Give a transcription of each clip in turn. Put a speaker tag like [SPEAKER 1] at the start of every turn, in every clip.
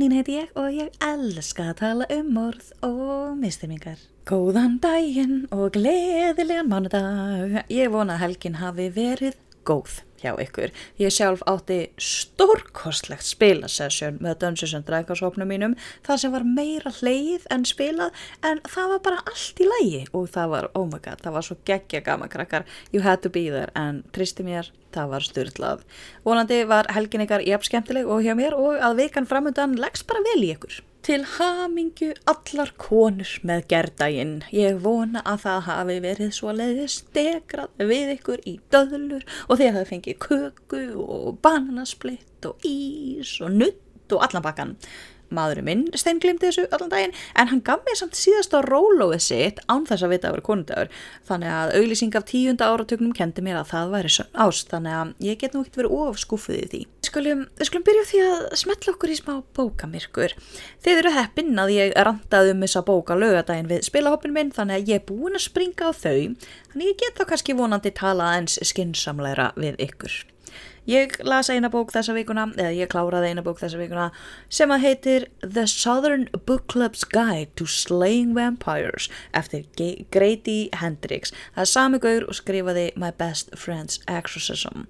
[SPEAKER 1] Nín heiti ég og ég elska að tala um morð og misturmingar. Góðan daginn og gleðilegan mánudag. Ég vona að helgin hafi verið góð hjá ykkur. Ég sjálf átti stórkostlegt spilasessjón með Dungeons Dragons hópnum mínum það sem var meira hleyið en spilað en það var bara allt í lægi og það var, oh my god, það var svo geggja gama krakkar, you had to be there en tristi mér, það var styrlað. Vonandi var helgin ykkar jafn skemmtileg og hjá mér og að vikan framöndan leggst bara vel í ykkur. Til hamingju allar konur með gerdaginn. Ég vona að það hafi verið svo leiðis degrað við ykkur í döðlur og því að það fengi köku og bananasplitt og ís og nutt og allan bakkan maðurinn minn steinglimti þessu allan daginn en hann gaf mér samt síðast á rólóið sitt án þess að vita að vera konundagur þannig að auglýsing af tíunda áratögnum kendi mér að það væri ást þannig að ég get nú ekkert verið of skúfuð í því. Skulum, skulum byrja því að smetla okkur í smá bókamirkur Þið eru heppinn að ég randaði um þessa bóka lögadaginn við spilahoppin minn þannig að ég er búin að springa á þau þannig ég get þá kannski vonandi tala eins skinsamleira við ykkur Ég las eina bók þessa vikuna, eða ég kláraði eina bók þessa vikuna sem að heitir The Southern Book Club's Guide to Slaying Vampires eftir Grady Hendrix. Það er sami gaur og skrifaði My Best Friend's Exorcism.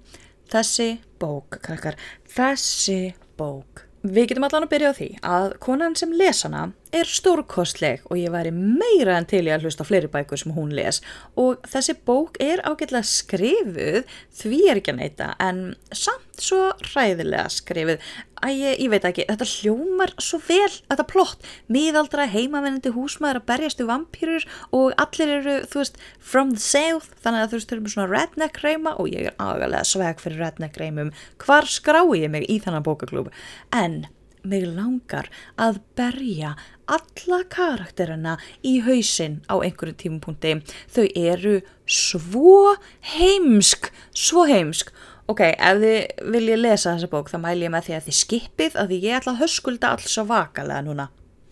[SPEAKER 1] Þessi bók, krakkar, þessi bók. Við getum allan að byrja á því að konan sem lesana er stórkostleg og ég væri meira en til ég að hlusta fleiri bækur sem hún les. Og þessi bók er ágætlega skrifuð því er ekki að neyta en samt svo ræðilega skrifuð. Að ég, ég veit ekki, þetta hljómar svo vel, þetta plott, miðaldra heimavennandi húsmaður að berjastu vampýrur og allir eru, þú veist from the south, þannig að þú veist þau eru svona redneck reyma og ég er agalega sveg fyrir redneck reymum, hvar skrái ég mig í þannan bókaklúb, en mig langar að berja alla karakterina í hausin á einhverju tímupunkti. Þau eru svo heimsk, svo heimsk. Ok, ef þið viljið lesa þessa bók þá mæl ég með því að þið skipið að því ég ætla að höskulda alls svo vakalega núna.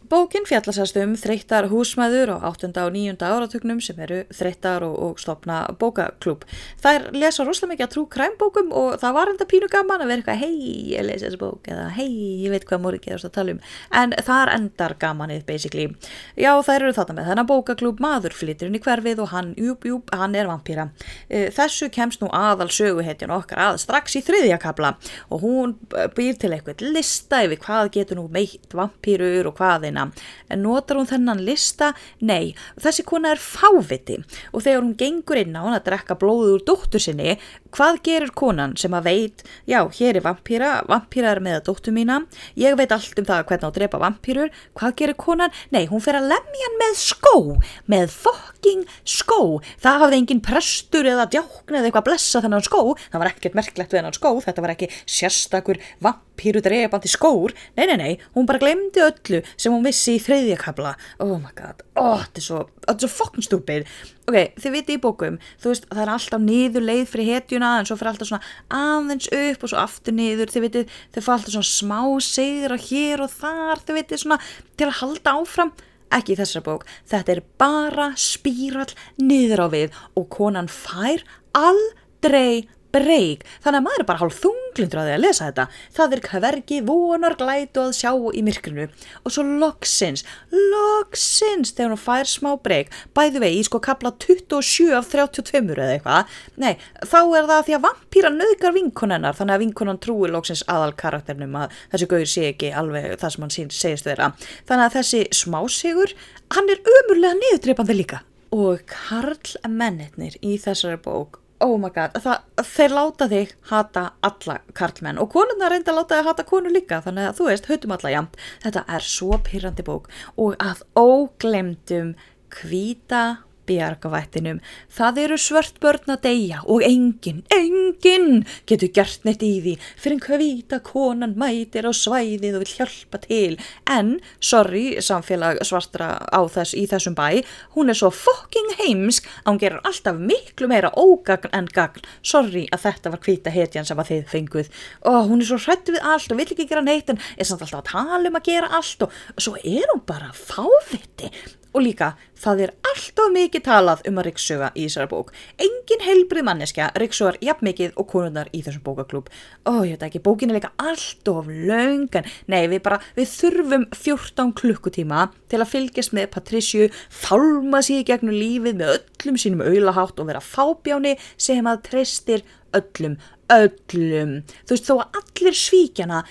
[SPEAKER 1] Bókin fjallasast um þreyttar húsmaður á 8. og 9. áratögnum sem eru þreyttar og, og stopna bókaklúb. Það er lesa rosalega mikið að trú kræmbókum og það var enda pínu gaman að vera eitthvað hei, ég lesi þessi bók eða hei, ég veit hvað morgi er að tala um. En þar endar gamanið basically. Já, þær eru þarna með þennan bókaklúb, maður flyttur inn í hverfið og hann, júp, júp, hann er vampýra. Eh, þessu kemst nú aðal söguhetjan okkar að strax í þriðjakabla og hún býr til eitthvað lista yfir hvað getur nú meitt vampýrur og hvaðina kona. En notar hún þennan lista? Nei, þessi kona er fáviti. Og þegar hún gengur inn á hann að drekka blóðu úr dóttur sinni, hvað gerir konan sem að veit, já, hér er vampýra, vampýra er með að dóttur mína, ég veit allt um það hvernig að drepa vampýrur, hvað gerir konan? Nei, hún fer að lemja hann með skó, með fokking skó, það hafði engin prestur eða djákn eða eitthvað blessa þennan skó, það var ekkert merklegt við þennan skó, þetta var ekki sérstakur vampýru drepandi skór, nei, nei, nei, hún bara glemdi öllu sem hún vissi í þreyðja kabla oh my god, oh, þetta er svo þetta er svo fokkin stúpid ok, þið viti í bókum, þú veist, það er alltaf niður leið fyrir hetjuna, en svo fyrir alltaf svona aðeins upp og svo aftur niður. Þið viti, þið fá alltaf svona smá segra hér og þar, þið viti, svona til að halda áfram, ekki í þessara bók. Þetta er bara spírall niður á við og konan fær aldrei breyk, þannig að maður er bara hálf þunglindur að því að lesa þetta, það er hvergi vonar glætu að sjá í myrkrinu. Og svo loksins, loksins þegar hún fær smá breyk bæði vegi sko kapla 27 af 32 eða eitthvað, nei þá er það því að vampýra nöðgar vinkonennar þannig að vinkonan trúi loksins aðal karakternum að þessi gauður sé ekki alveg það sem hann segist vera, þannig að þessi smásigur, hann er umurlega niðurdreipandi líka. Og Karl mennitnir í þessari bók oh my god, það, þeir láta þig hata alla karlmenn og konuna reynda að láta þig hata konu líka þannig að þú veist, höfum alla jamt þetta er svo pyrrandi bók og að óglemdum hvita bjargavættinum. Það eru svört börn að deyja og enginn, enginn getur gert neitt í því fyrir einhver vita konan mætir á svæðið og vil hjálpa til. En, sorry, samfélag svartra á þess í þessum bæ, hún er svo fucking heimsk að hún gerur alltaf miklu meira ógagn en gagn. Sorry að þetta var hvita hetjan sem að þið fenguð. Og hún er svo hrættu við allt og vill ekki gera neitt en er samt alltaf að tala um að gera allt og svo er hún bara fáviti og líka það er alltaf mikið talað um að riksuga í þessari bók. Engin heilbrið manneskja riksugar jafn mikið og konundar í þessum bókaklúb. Ó, ég veit ekki, bókin er líka allt of löngan. Nei, við bara, við þurfum 14 klukkutíma til að fylgjast með Patricio, fálma sér gegnum lífið með öllum sínum auðlahátt og vera fábjáni sem að treystir öllum, öllum. Þú veist, þó að allir svíkjana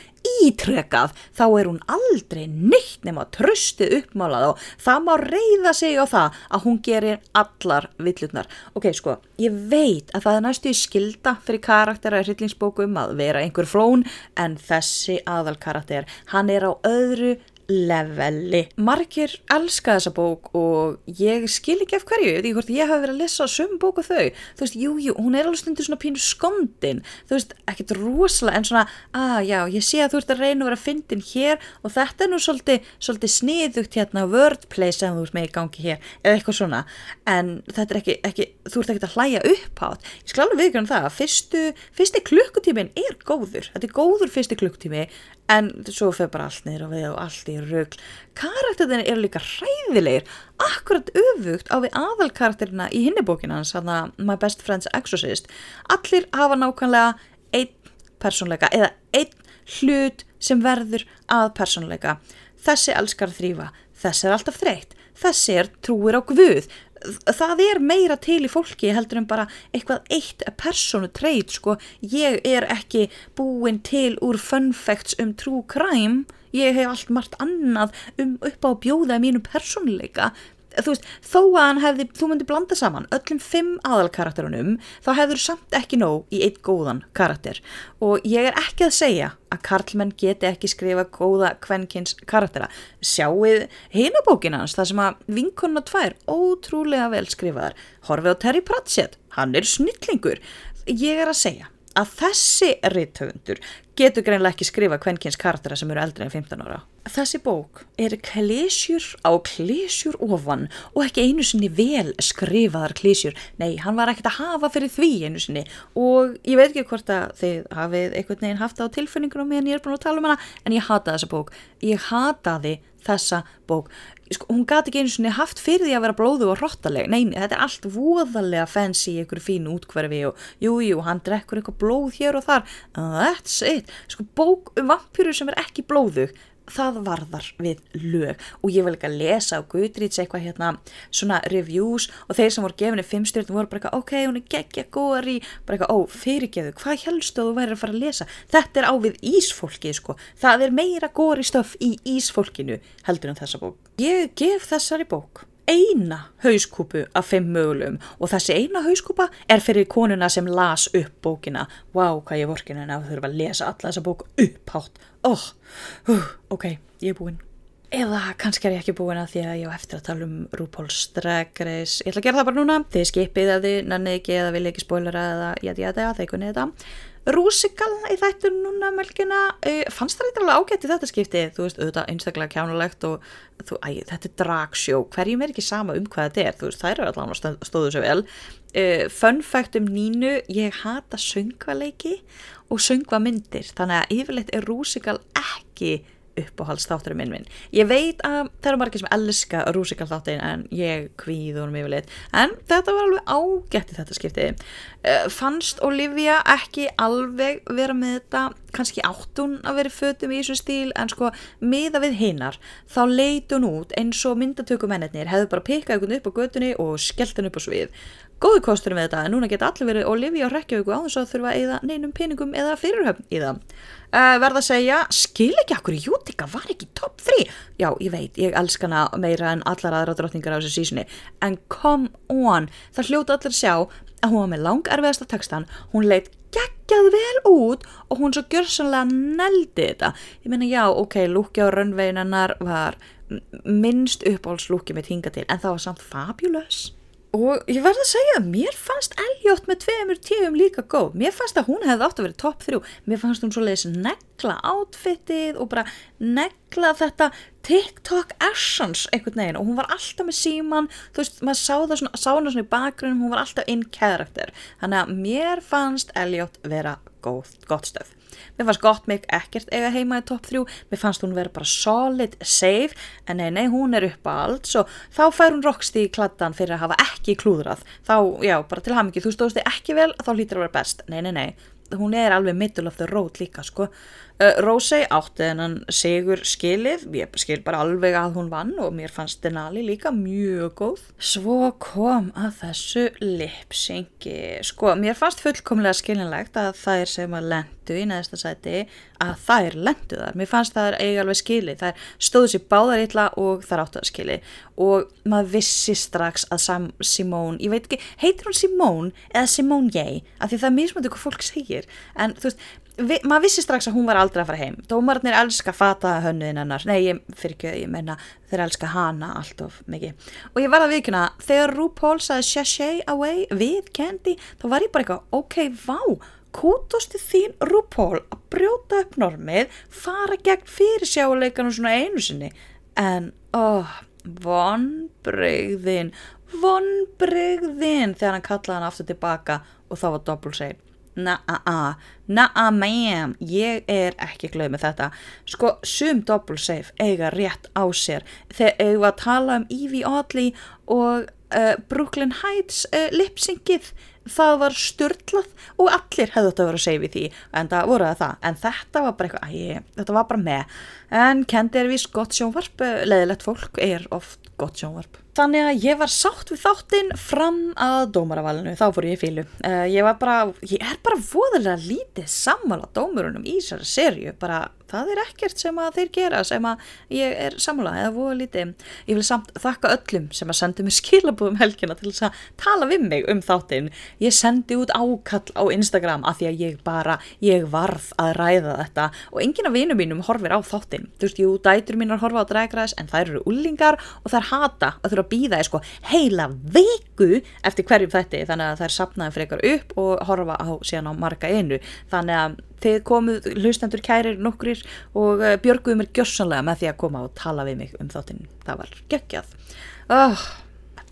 [SPEAKER 1] ítrekað, þá er hún aldrei neitt nema tröstið uppmálað og það má reyða sig á það að hún gerir allar villutnar. Ok, sko, ég veit að það er næstu í skilda fyrir karaktera í hryllingsbókum að vera einhver flón en þessi aðal karakter, hann er á öðru leveli. Margir elska þessa bók og ég skil ekki af hverju, ég veit ekki hvort ég hafi verið að lesa sum bóku þau, þú veist, jújú, jú, hún er alveg stundir svona pínu skondin, þú veist, ekkert rosalega en svona, að ah, já, ég sé að þú ert að reyna að vera að fyndin hér og þetta er nú svolítið, svolítið sniðugt hérna wordplay sem þú ert með í gangi hér, eða eitthvað svona, en þetta er ekki, ekki þú ert ekki að hlæja upp átt, ég skal alveg viðkvæmum það að fyrstu, fyrsti klukkutímin er góður, þetta er góður fyrsti klukkutími en svo fyrir bara allt niður og við og allt í rugg karakterin er líka hræðilegir. Akkurat öfugt á við aðalkarakterina í hinnibókina hans My Best Friend's Exorcist. Allir hafa nákvæmlega einn personleika eða einn hlut sem verður að personleika þessi elskar þrýfa, þessi er alltaf þreytt. Þessi er trúir á Guð það er meira til í fólki heldur en bara eitthvað eitt personu treyt sko, ég er ekki búin til úr fun facts um true crime, ég hef allt margt annað um upp á bjóða mínu personleika þú veist, þó að hann hefði, þú myndi blanda saman öllum fimm aðalkarakterunum þá hefur samt ekki nóg í eitt góðan karakter. Og ég er ekki að segja að karlmenn geti ekki skrifa góða kvennkins karaktera. Sjáuð hinabókina hans það sem að vinkonna tvær ótrúlega vel skrifaðar. Horfið á Terry Pratchett, hann er snillingur. Ég er að segja að þessi rithöfundur getur greinlega ekki skrifa kvennkins karaktera sem eru eldri en 15 ára. Þessi bók er klísjur á klísjur ofan og ekki einu sinni vel skrifaðar klísjur. Nei, hann var ekkert að hafa fyrir því einu sinni. Og ég veit ekki hvort að þið hafið einhvern veginn haft á tilfinningunum meðan ég er búin að tala um hana en ég hata þessa bók. Ég hataði þessa bók. Sko, hún gati ekki einu svona haft fyrir því að vera blóðu og hrottaleg, neini, þetta er allt voðalega fancy í einhverju fínu útkverfi og jújú, jú, hann drekkur eitthvað blóð hér og þar, that's it. Sko, bók um vampýru sem er ekki blóðu það varðar við lög. Og ég vil ekki að lesa á Goodreads eitthvað hérna svona reviews og þeir sem voru gefinni fimmstjórnum voru bara eitthvað ok, hún er geggja góðar í bara eitthvað, ó, fyrirgeðu, hvað helstu að þú væri að fara að lesa? Þetta er á við ísfólki sko, það er meira góðar í stöf í ísfólkinu heldur en þessa bók. Ég gef þessari bók eina hauskúpu af fimm mögulegum og þessi eina hauskúpa er fyrir konuna sem las upp bókina. Wow hvað ég vorkina en að þurfa að lesa alla þessa bók upphátt oh, uh, ok, ég er búinn. Eða kannski er ég ekki búinn að því að ég á eftir að tala um RuPaul's Drag Race. Ég ætla að gera það bara núna, þið skipið að þið nannið ekki eða vilja ekki spoilera eða ég að það, þeir kunni þetta. Rúsikal í þættu núna mölgina uh, fannst það eitthvað ágætt í þetta skipti? Þú veist, auðvitað einstaklega kjánulegt og þú, æ, þetta er dragsjó, hverjum er ekki sama um hvað þetta er, þú veist, þær eru allavega stóðu svo vel. Uh, fun fact um Nínu, ég hata söngvaleiki og söngvamyndir þannig að yfirleitt er Rúsikal ekki uppáhaldsþátturum minn minn. Ég veit að það eru margir sem elska Rúsikal þáttin en ég kvíð honum yfirleitt en þetta var alveg ágætt í þetta skipti. Uh, fannst Olivia ekki alveg vera með þetta, kannski áttun að vera fötum í þessu stíl en sko miða við hinnar þá leit hún út eins og myndatökumennir hefðu bara pikkað einhvern upp á götunni og skellt henn upp á svið góði kostur með þetta en núna geta allir verið og Reykjavík á þess að þurfa að eða neinum peningum eða fyrirhöfn í það. Uh, verða að segja, skil ekki okkur Jútika var ekki top 3 já, ég veit, ég elska hana meira en allar aðra drottningar á þessu sísunni en come on, það hljóta allir sjá að hún var með lang erfiðasta textan hún leitt geggjað vel út og hún svo gjörsanlega neldi þetta. Ég meina já, ok, lúkja á rönnveinannar var minnst uppáhaldslúki með hinga til en það var samt fabulous og ég verði að segja, mér fannst Elliot með tveimur tíum líka góð. Mér fannst að hún hefði átt að vera topp þrjú. Mér fannst hún svo leiðis negla átfittið og bara negla þetta TikTok essence einhvern veginn. Og hún var alltaf með síman þú veist, maður sá það svona, sá hana svona í bakgrunum hún var alltaf in character. Þannig að mér fannst Elliot vera góð, gott stöf mér fannst gott mig ekkert eiga heima í topp 3 mér fannst hún vera bara solid safe en nei, nei, hún er upp að allt. Og þá fær hún rockst í kladdan fyrir að hafa ekki klúðrað. Þá, já, bara til ham ekki, þú stóðst þig ekki vel þá lítur að vera best, nei, nei, nei. Hún er alveg middle of the road líka sko Rósei átti þennan sigur skilið, ég skil bara alveg að hún vann og mér fannst Denali líka mjög góð. Svo kom að þessu lipsingi, sko mér fannst fullkomlega skilinlegt að það er sem að lendu í neðsta sæti að það er lendu þar, mér fannst það eiga alveg skilið, það stóðu sér báðar illa og það áttu að skilið. Og maður vissi strax að Sam Simone, ég veit ekki, heitir hún Simone eða Simone J, af því það er mjög smöndið hvað fólk segir, en þú veist, vi, maður vissi strax að hún var aldrei að fara heim. Dómarnir elska fata hönnuðin hennar. Nei, ég fyrir ekki, ég menna þeir elska hana allt of mikið. Og ég var að viðkjöna, þegar RuPaul saði sashay away við Candy þá var ég bara eitthvað, ok, vá kútosti þín RuPaul að brjóta upp normið, fara gegn fyrirsjáleikanum svona einu sinni. En, oh, vonbreyðin vonbreyðin þegar hann kallaði hann aftur tilbaka og þá var doppelsegn na-a-a, na-a ma'am, ég er ekki glöð með þetta. Sko, sum double safe eiga rétt á sér. Þegar við að tala um Evie Oddly og uh, Brooklyn Heights uh, lipsingið, það var störtlað og allir hefðu þetta verið að segja við því. En það voruð það, en þetta var bara eitthvað, æg, þetta var bara með en kendi er vís gott sjónvarp, leðilegt fólk er oft gott sjónvarp. Þannig að ég var sátt við þáttinn fram að dómaravalinu, þá fór ég í fílu. Uh, ég ég er bara voðalega lítið sammála dómurunum í þessari serju, bara það er ekkert sem að þeir gera sem að ég er sammála eða voða lítið. Ég vil samt þakka öllum sem að sendi mig skilabúðum helgina til þess að tala við mig um þáttinn. Ég sendi út ákall á Instagram af því að ég bara, ég varð að ræða þetta og enginn af vinum mínum horfir á þáttinn. Þú veist, jú, dætur mínar horfa á drægræs en þær eru ullingar og þær hata að þurfa að býða sko heila viku eftir hverjum þetta þannig að þær sapnaði frekar upp og horfa á síðan á marga einu. Þannig að þið komuð hlustendur kærir nokkurir og uh, björguðu mér gjörsanlega með því að koma og tala við mig um þáttinn. Það var geggjað. Oh,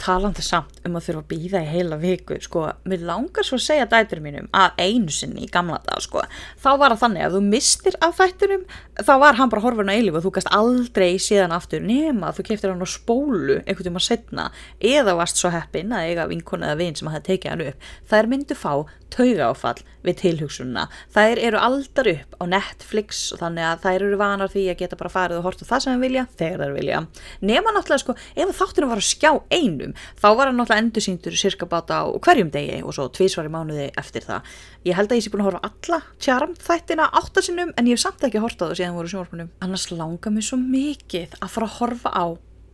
[SPEAKER 1] talandi samt um að þurfa að býða í heila viku sko, mér langar svo að segja dætur mínum að einu sinni í gamla dag sko, þá var það þannig að þú mistir af þættinum, þá var hann bara horfurinn á eilíf og þú gæst aldrei síðan aftur nema að þú keftir hann á spólu einhvern tíma setna, eða varst svo heppin að eiga vinkona eða vin sem að það tekið hann upp. Þær myndu fá tauga áfall við tilhugsununa. Þær eru aldar upp á Netflix og þannig að þær eru vanar því að geta bara farið og horta það sem þær vilja þegar þær vilja. Nefna náttúrulega sko, ef þáttunum var að skjá einum, þá var hann náttúrulega endur síndur cirka báta á hverjum degi og svo tvísvar í mánuði eftir það. Ég held að ég sé búin að horfa alla tjarm þættina áttasinnum en ég hef samt ekki hortað það síðan voru sjónvarpunum. Annars langar mér svo mikið að fara að horfa á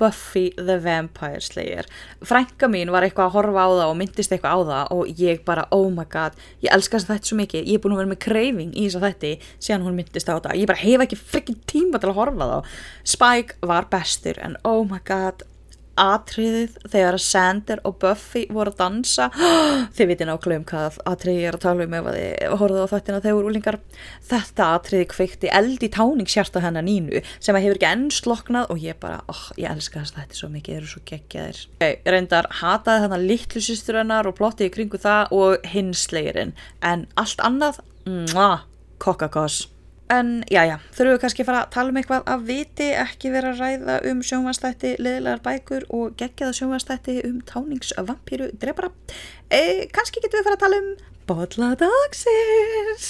[SPEAKER 1] Buffy the Vampire Slayer. Frænka mín var eitthvað að horfa á það og myndist eitthvað á það og ég bara oh my god, ég elskast þetta svo mikið. Ég er búin að vera með kreyfing í þess að þetta síðan hún myndist á það, ég bara hef ekki frikið tíma til að horfa þá. Spike var bestur en oh my god atriðið þegar Sander og Buffy voru að dansa. Þið viti nákvæmlega um hvað atriðið er að tala um ef þið horfðu á þettina þegar úrlingar þetta atriðið kveikti eld í táningshjarta hennar nínu sem að hefur ekki enn sloknað og ég bara, oh, ég elska þess að þetta er svo mikið, eru svo geggjaðir. Okay, reyndar hataði þannig litlu sýstur hennar og plottið kringu það og hinslegirinn en allt annað, mwah, kokkakoss En já, já, þurfum við kannski að fara að tala um eitthvað að viti ekki vera að ræða um sjónvastætti, leðilegar bækur og geggjaða sjónvastætti um táningsvampýru drefara. E, kannski getum við að fara að tala um botladagsins.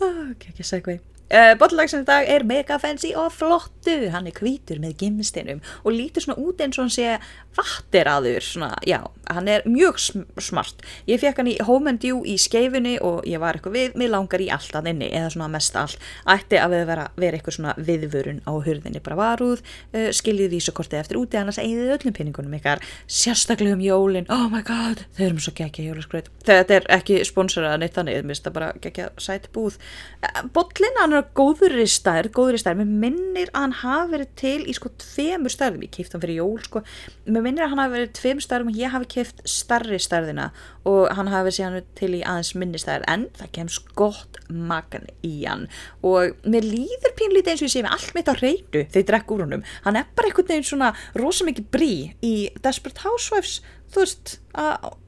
[SPEAKER 1] ok, ekki segvei. Uh, Bottlagsinn í dag er mega fancy og flottu, hann er hvítur með gimstinum og lítur svona út eins og hann sé vatteraður, svona, já, hann er mjög smart. Ég fekk hann í Home and You í skeifunni og ég var eitthvað við, mér langar í allt að inni, eða svona mest allt. Ætti að vera, vera eitthvað svona viðvörun á hurðinni, bara varúð, uh, skiljið vísukortið eftir úti, annars eigið öllum pinningunum ykkar, sérstaklega um jólinn, oh my god, þau erum svo geggja jólaskreit. Þetta er ekki sponsorað neitt þannig, mér finnst það bara geggja sæti búð. Uh, Botlinn, hann er góðri stærð, góðri stærð, mér minnir að hann hafi verið til í sko tveimur stærðum, ég kæft hann fyrir jól sko, mér minnir að hann hafi verið tveimur stærðum og ég hafi kæft starri stærðina og hann hafi síðan til í aðeins minni stærð. En það kemst gott magan í hann. Og mér líður pínlítið eins og ég sé með allt mitt á reynu þegar ég drekk úr honum, hann er bara einhvern veginn svona rosa mikið brí í Desperate Housewives þú veist,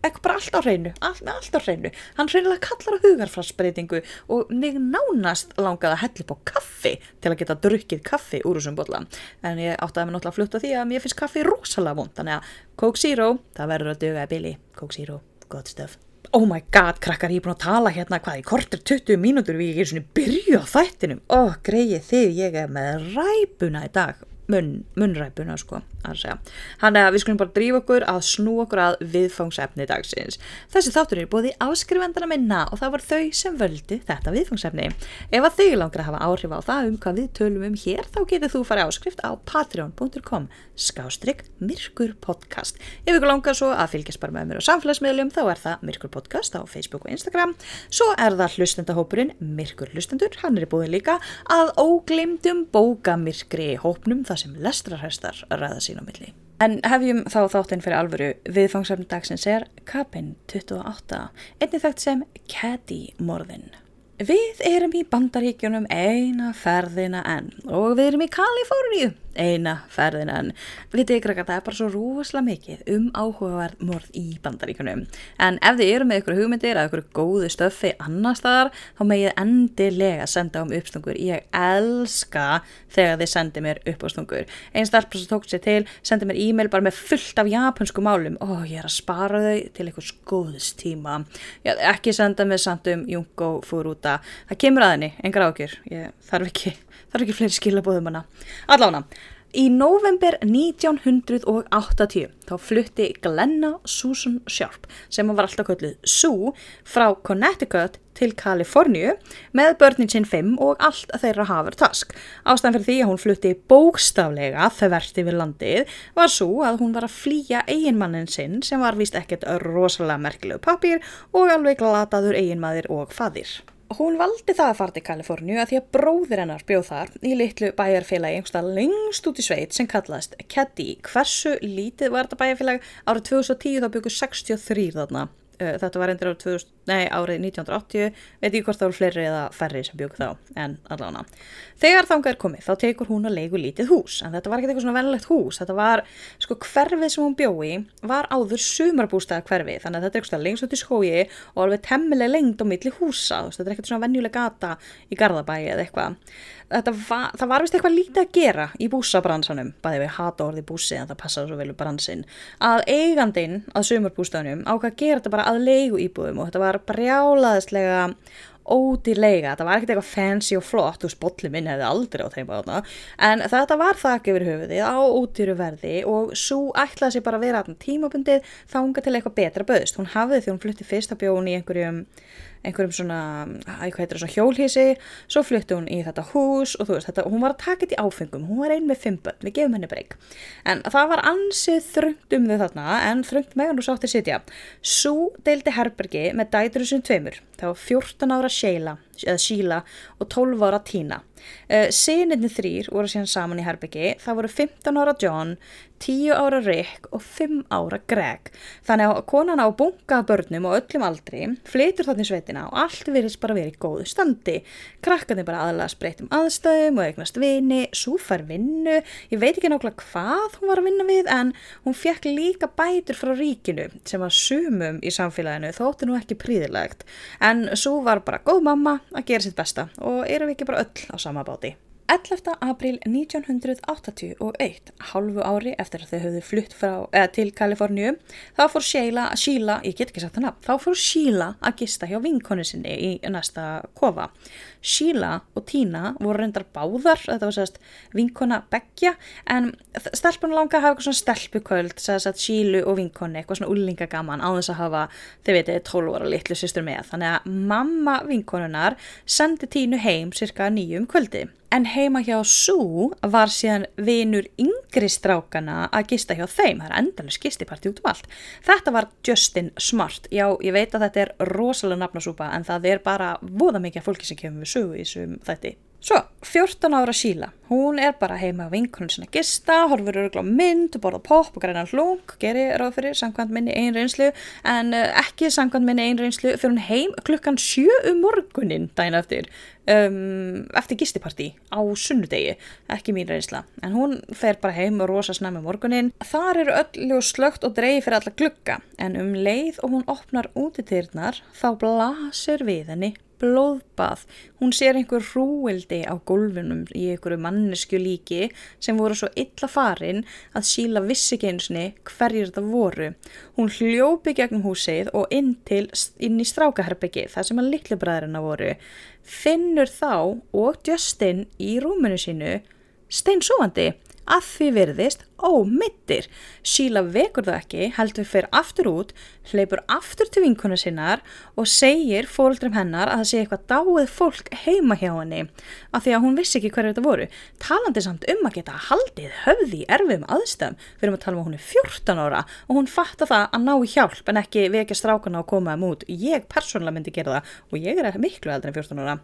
[SPEAKER 1] ekki bara allt á hreinu allt, allt á hreinu, hann hreinilega kallar á hugarfarsbreytingu og mig nánast langaði að helli på kaffi til að geta drukkið kaffi úr þessum botla en ég átti að mér náttúrulega að flutta því að mér finnst kaffi rosalega vond, þannig að Coke Zero, það verður að döga í bili. Coke Zero, gott stöf Oh my god, krakkar, ég er búin að tala hérna hvað í kortir 20 mínútur við ekki svona byrju á þættinum. Oh, greið þið, ég er með ræpuna í dag. Mun, munræpuna sko. Þannig að við skulum bara drífa okkur að snú okkur að viðfangsefni dagsins. Þessi þáttur er búið í áskrifendana minna og það var þau sem völdu þetta viðfangsefni. Ef að þau langar að hafa áhrif á það um hvað við tölum um hér þá getur þú farið áskrift á patreon.com skástrygg myrkur podcast. Ef ykkur langar svo að fylgjast bara með mér á samfélagsmiðlum þá er það myrkur podcast á Facebook og Instagram. Svo er það hlustendahópurinn myrkur hlustendur, hann er búið líka að óglimtum bókamyrkri hópnum það sem lestrarhæstar ræða sín á milli. En hefjum þá þáttinn fyrir alvöru viðfangsefni dagsins er Kapin 28, einnig þekkt sem Caddy morðin. Við erum í bandaríkjunum eina ferðina enn og við erum í Kaliforníu eina ferðin en vitið ykkur að það er bara svo rúslega mikið um áhugaverð morð í bandaríkunum en ef þið eru með ykkur hugmyndir eða ykkur góðu stöfi annar staðar þá megið endilega senda um uppstungur. Ég elska þegar þið sendir mér uppstungur einn stelp sem tók sér til sendi mér e-mail bara með fullt af japansku málum. Og ég er að spara þau til einhvers góðstíma ekki senda mér samt um Jungo Furuta. Það kemur að henni, engar ákjör ég þarf ekki það er ekki fleiri skilabóðum hana allána Í november 1980 þá flutti Glenna Susan Sharp sem var alltaf kölluð Sue frá Connecticut til Kaliforníu með börnin sinn 5 og allt þeirra hafur task. Ástæðan fyrir því að hún flutti bókstaflega þverti við landið var svo að hún var að flýja eiginmannin sinn sem var vist ekkert rosalega merkilegu papír og alveg glataður eiginmaðir og fadir. Hún valdi það að fara til Kaliforníu að því að bróðir hennar bjóð þar í litlu bæjarfélagi einhverstað lengst út í sveit sem kallaðist Keddi. Hversu lítið var þetta bæjarfélag? Árið 2010 þá byggur 63 þarna. Þetta var endur árið 2000 nei, árið 1980, veit ekki hvort það voru fleiri eða færri sem bjók þá, en allavega. Þegar þangað er komið, þá tekur hún að leiku lítið hús, en þetta var ekki eitthvað svona vennlegt hús, þetta var, sko, hverfið sem hún bjói var áður sumarbústæða hverfið, þannig að þetta er eitthvað lengst út í skói og alveg temmileg lengt á milli húsa, þetta er eitthvað svona vennjuleg gata í Garðabæi eða eitthvað. Var, það var vist eitthvað lítið að gera í búsabransanum, bæði við hata orði búsi en það passaði svo vel úr bransin, að eigandin að sumarbústæðunum ákvað að gera þetta bara að leigu íbúðum og þetta var brjálaðislega ódýrlega, þetta var ekkert eitthvað fancy og flott, þú spolli minn hefði aldrei á þeim bána, en þetta var þakk yfir höfuðið á ódýru verði og svo ætlaði sér bara að vera tímabundið þánga til eitthvað betra böðst, hún hafið því hún flutti fyrsta bjón í einhverjum einhverjum svona, hvað heitir það, svona hjólhísi svo flytti hún í þetta hús og þú veist, þetta, hún var að taka þetta í áfengum hún var ein með fimm börn, við gefum henni breyk en það var ansið þröngt um þau þarna en þröngt meðan þú sátti sitja. Svo deildi Herbergi með dætur þessum tveimur, þá 14 ára Sheila, eða Sheila og 12 ára Tina Uh, Sinirni þrýr voru síðan saman í Herbyggi, það voru 15 ára John, 10 ára Rick og 5 ára Greg. Þannig að konan á bunga börnum og öllum aldri flytur þarna í sveitina og allt virðist bara verið í góðu standi. Krakkandi bara aðalega spreytum aðstæðum og eignast vini, svo fær vinnu, ég veit ekki nákvæmlega hvað hún var að vinna við en hún fekk líka bætur frá ríkinu sem var sumum í samfélaginu þóttu nú ekki príðilegt. En svo var bara góð mamma að gera sitt besta og erum við ekki bara öll á sama báti. 11. april 1981, hálfu ári eftir að þau höfðu flutt frá, til Kaliforníu, þá fór Sheila, Sheila, ég get ekki sagt það nafn, þá fór Sheila að gista hjá vinkonu sinni í næsta kofa. Sheila og Tina voru reyndar báðar, þetta var sérst vinkona begja, en stelpunum langa að hafa eitthvað svona stelpuköld, sérst Sheilu og vinkonni, eitthvað svona ullingagaman á þess að hafa, þau veitir, 12 ára litlu sýstur með. Þannig að mamma vinkonunar sendi Tínu heim cirka nýjum kvöldi en heima hjá Sú var síðan vinur yngri strákana að gista hjá þeim, það er endalus gistiparti út um allt. Þetta var Justin Smart, já ég veit að þetta er rosalega nafnasúpa en það er bara voða mikið fólki sem kemur við Sú í þessum þætti. Svo, 14 ára Síla, hún er bara heima á vinkunum sinna gista, horfur örugla mynd, borða pop og græna hlung, gerir ráð fyrir samkvæmt minni einn reynslu, en uh, ekki samkvæmt minni einn reynslu fyrir hún heim klukkan 7 um morgunin dæna eftir, um, eftir gistipartí á sunnudegi, ekki mín reynsla, en hún fer bara heim og rosa snæmi morgunin. Þar eru öll ljós slögt og dreigi fyrir alla glukka, en um leið og hún opnar útitýrnar þá blasir við henni blóðbað. Hún sér einhver hrúildi á gólfinum í einhverju mannesku líki sem voru svo illa farin að síla vissi ekki einsni hverjir það voru. Hún hljópi gegnum húsið og inn, til, inn í strákaherbyggi þar sem að litlu bræðurina voru. Finnur þá og Justin í rúmunu sínu steinsúandi að því virðist ómittir. Síla vekur það ekki, heldur fyrir aftur út, hleypur aftur til vinkuna sinnar og segir fólkdrum hennar að það sé eitthvað dáið fólk heima hjá henni af því að hún vissi ekki hverju þetta voru. Talandi samt um að geta haldið höfði í erfiðum aðstöðum fyrir að tala um að hún er 14 ára og hún fatta það að ná hjálp en ekki vekja strákana og koma um út. Ég persónulega myndi gera það og ég er miklu eldri en 14 ára.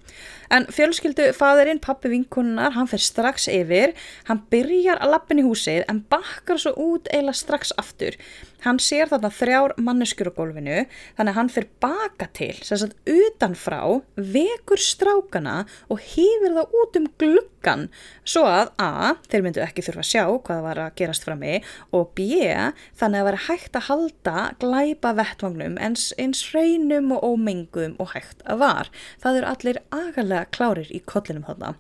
[SPEAKER 1] En fjölskyldu fadurinn, pappi vinkunar, hann fer strax yfir, hann byrjar að lappin í húsið en bakkar svo út eila strax aftur. Hann sér þarna þrjár manneskjur á gólfinu þannig að hann fyrir baka til, sem sagt utanfrá, vekur strákana og hýfir það út um gluggan svo að A, þeir myndu ekki þurfa að sjá hvað var að gerast frammi og B, þannig að vera hægt að halda glæpa vettvagnum eins, eins reynum og ómengum og hægt að var. Það eru allir agalega klárir í kollinum þarna.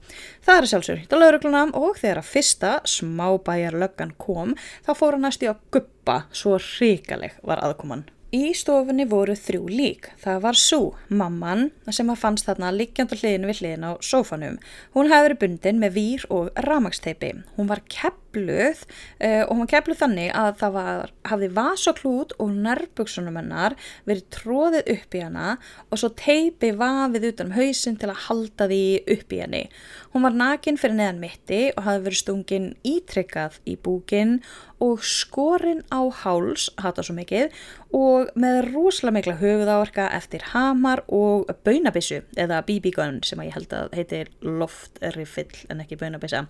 [SPEAKER 1] Það er sjálfsögur hitt á lauruglunam og þegar að fyrsta smábæjar löggan kom þá fór hann næst í að guppa svo ríkaleg var aðkoman. Í stofunni voru þrjú lík. Það var Sú, mamman, sem að fannst þarna liggjand og hliðin við hliðin á sófanum. Hún hefði verið bundin með vír og ramagsteipi. Hún var keppluð uh, og hún var keppluð þannig að það var, hafði vasoklút og nærbuksunum hennar verið tróðið upp í hana og svo teipi vafið utan um hausin til að halda því upp í henni. Hún var nakin fyrir neðan mitti og hafði verið stungin ítrykkað í búkin og skorinn á háls, hata svo mikið, og með rosalega mikla höfuðáverka eftir hamar og baunabissu eða BB-gun sem ég held að heitir loftrifill en ekki baunabissa.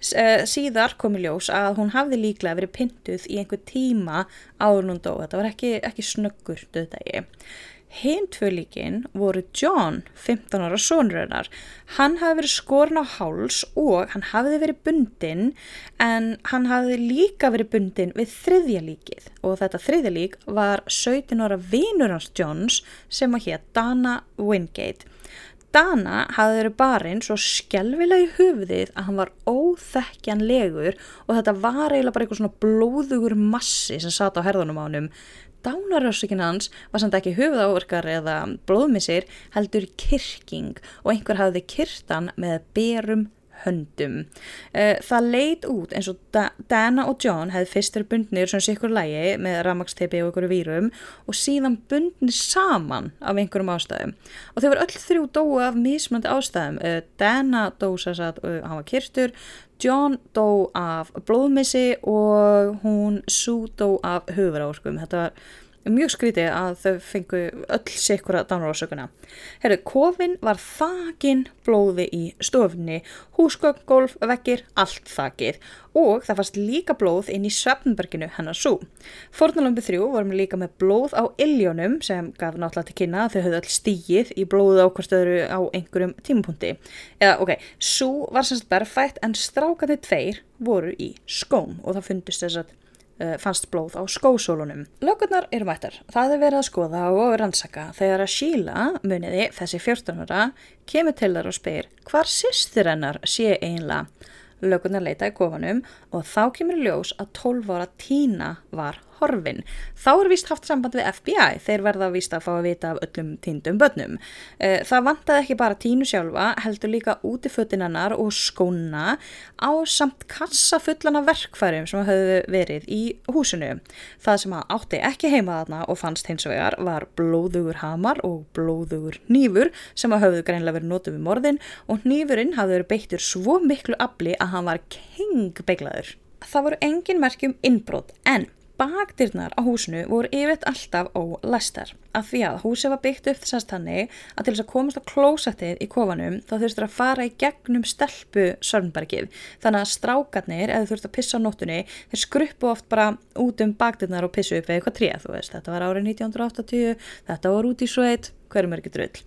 [SPEAKER 1] Síðar kom í ljós að hún hafði líklega verið pintuð í einhver tíma áður núnd og þetta var ekki, ekki snöggur döðdægi. Hinn tvö líkin voru John, 15 ára sonröðnar. Hann hafi verið skorn á háls og hann hafiði verið bundin en hann hafiði líka verið bundin við þriðja líkið og þetta þriðja lík var 17 ára vinur hans Johns sem að hér Dana Wingate. Dana hafði verið barinn svo skjálfilega í höfuðið að hann var óþekkjanlegur og þetta var eiginlega bara eitthvað svona blóðugur massi sem satt á herðunum á hannum dánarásökin hans var samt ekki höfuðáverkar eða blóðmissir heldur kirking og einhver hafði kirtan með berum höndum. Eh, það leit út eins og Dana og John hefði fyrstur bundnir svona sikkur lægi með ramagsteipi og einhverju vírum og síðan bundnir saman af einhverjum ástæðum og þau voru öll þrjú dói af mismöndi ástæðum. Eh, Dana dó sér satt og hann var kyrstur John dó af blóðmissi og hún Sue dó af höfurárskum. Þetta var mjög skrítið að þau fengu öll sikura dánarásökuna. Herru, kofin var þakin blóði í stofni, húsgögn, golf, vekkir, allt þakið og það fannst líka blóð inn í Svefnberginu hennar svo. Fornalömbu þrjú vorum líka með blóð á illjónum sem gaf náttúrulega til kynna að þau höfðu all stíið í blóðu ákvæmstöðuru á einhverjum tímapunkti. Eða ok, svo var semst berfætt en strákandi tveir voru í skóm og það fundist þess að fannst blóð á skósólunum. Lögurnar eru mættar. Það er verið að skoða og rannsaka þegar að Sheila, muniði þessi 14 ára, kemur til þar og spyr hvar sýstir hennar sé einlega. Lögurnar leita í kofanum og þá kemur ljós að 12 ára Tína var horfin. Þá er vist haft samband við FBI, þeir verða vist að fá að vita af öllum týndum börnum. Eh, það vantaði ekki bara tínu sjálfa, heldur líka úti föttinannar og skóna á samt kassafullan af verkfærum sem hafðu verið í húsinu. Það sem átti ekki heima þarna og fannst hins vegar var blóðugur hamar og blóðugur nýfur sem hafðu greinlega verið nótið við morðin og nýfurinn hafði verið beittur svo miklu afli að hann var kengbeiglaður. Það voru engin merkjum innbrót en Bakdyrnar á húsinu voru yfirleitt alltaf ólæstar. Af því að húsi var byggt upp þessast hannig að til þess að komast á klósettið í kofanum þá þurftur að fara í gegnum stelpu sörnbergið þannig að strákarnir eða þurftur að pissa á nóttunni þeir skruppu oft bara út um bakdyrnar og pissu upp eða eitthvað tríða þú veist þetta var árið 1980 þetta var út í sveit hverjum er ekki drull.